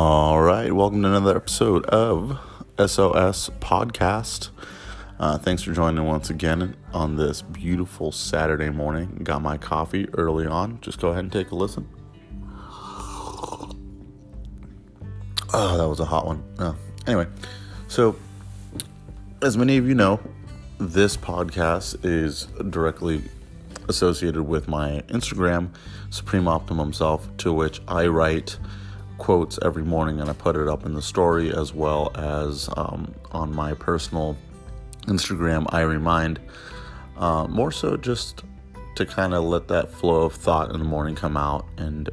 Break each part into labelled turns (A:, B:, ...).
A: All right, welcome to another episode of SOS Podcast. Uh, thanks for joining once again on this beautiful Saturday morning. Got my coffee early on. Just go ahead and take a listen. Oh, that was a hot one. Oh. Anyway, so as many of you know, this podcast is directly associated with my Instagram, Supreme Optimum Self, to which I write quotes every morning and I put it up in the story as well as um, on my personal Instagram, I remind. Uh, more so just to kind of let that flow of thought in the morning come out and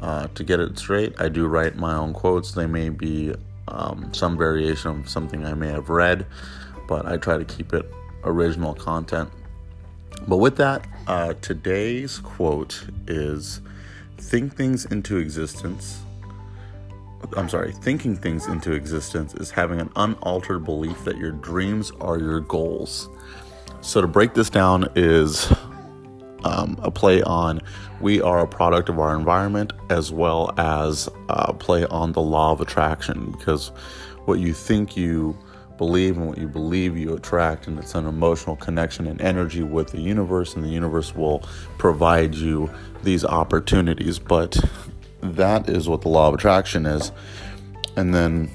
A: uh, to get it straight, I do write my own quotes. They may be um, some variation of something I may have read, but I try to keep it original content. But with that, uh, today's quote is Think things into existence I'm sorry, thinking things into existence is having an unaltered belief that your dreams are your goals. So, to break this down, is um, a play on we are a product of our environment as well as a play on the law of attraction because what you think you believe and what you believe you attract, and it's an emotional connection and energy with the universe, and the universe will provide you these opportunities. But that is what the law of attraction is. And then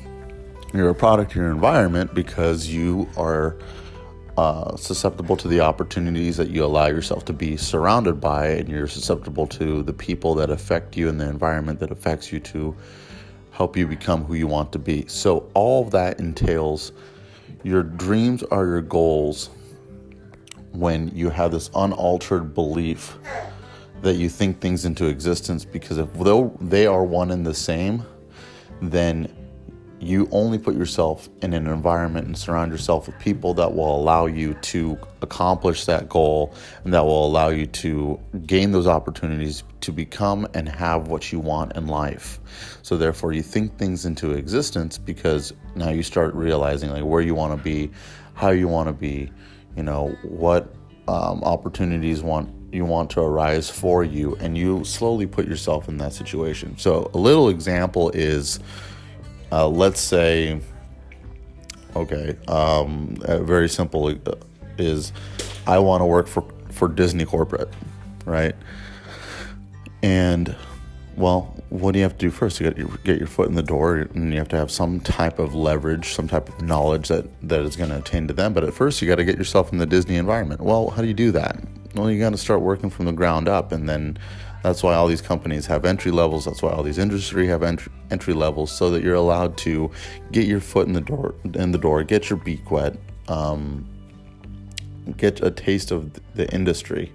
A: you're a product of your environment because you are uh, susceptible to the opportunities that you allow yourself to be surrounded by, and you're susceptible to the people that affect you and the environment that affects you to help you become who you want to be. So, all that entails your dreams are your goals when you have this unaltered belief that you think things into existence because if though they are one and the same, then you only put yourself in an environment and surround yourself with people that will allow you to accomplish that goal and that will allow you to gain those opportunities to become and have what you want in life. So therefore you think things into existence because now you start realizing like where you want to be, how you want to be, you know, what um, opportunities want you want to arise for you and you slowly put yourself in that situation. So a little example is uh, let's say okay um, very simple uh, is i want to work for for disney corporate right? And well, what do you have to do first? You got to get your foot in the door, and you have to have some type of leverage, some type of knowledge that that is going to attain to them. But at first, you got to get yourself in the Disney environment. Well, how do you do that? Well, you got to start working from the ground up, and then that's why all these companies have entry levels. That's why all these industry have entry, entry levels, so that you're allowed to get your foot in the door, in the door, get your beak wet, um, get a taste of the industry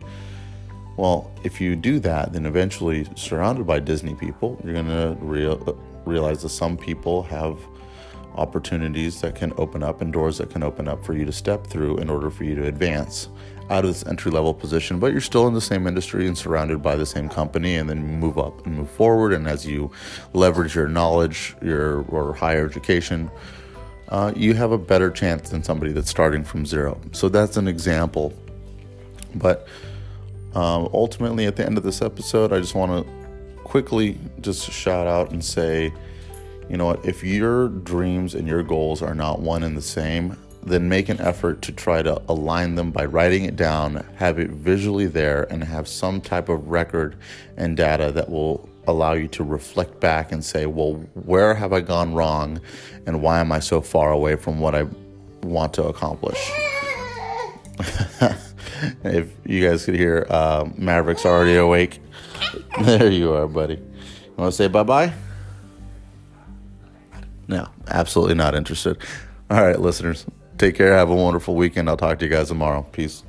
A: well, if you do that, then eventually, surrounded by Disney people, you're going to real, realize that some people have opportunities that can open up and doors that can open up for you to step through in order for you to advance out of this entry level position, but you're still in the same industry and surrounded by the same company, and then move up and move forward. And as you leverage your knowledge, your or higher education, uh, you have a better chance than somebody that's starting from zero. So that's an example. But um, ultimately, at the end of this episode, I just want to quickly just shout out and say, you know what, if your dreams and your goals are not one and the same, then make an effort to try to align them by writing it down, have it visually there, and have some type of record and data that will allow you to reflect back and say, well, where have I gone wrong and why am I so far away from what I want to accomplish? if you guys could hear, uh, Maverick's already awake. There you are, buddy. You want to say bye bye? No, absolutely not interested. All right, listeners, take care. Have a wonderful weekend. I'll talk to you guys tomorrow. Peace.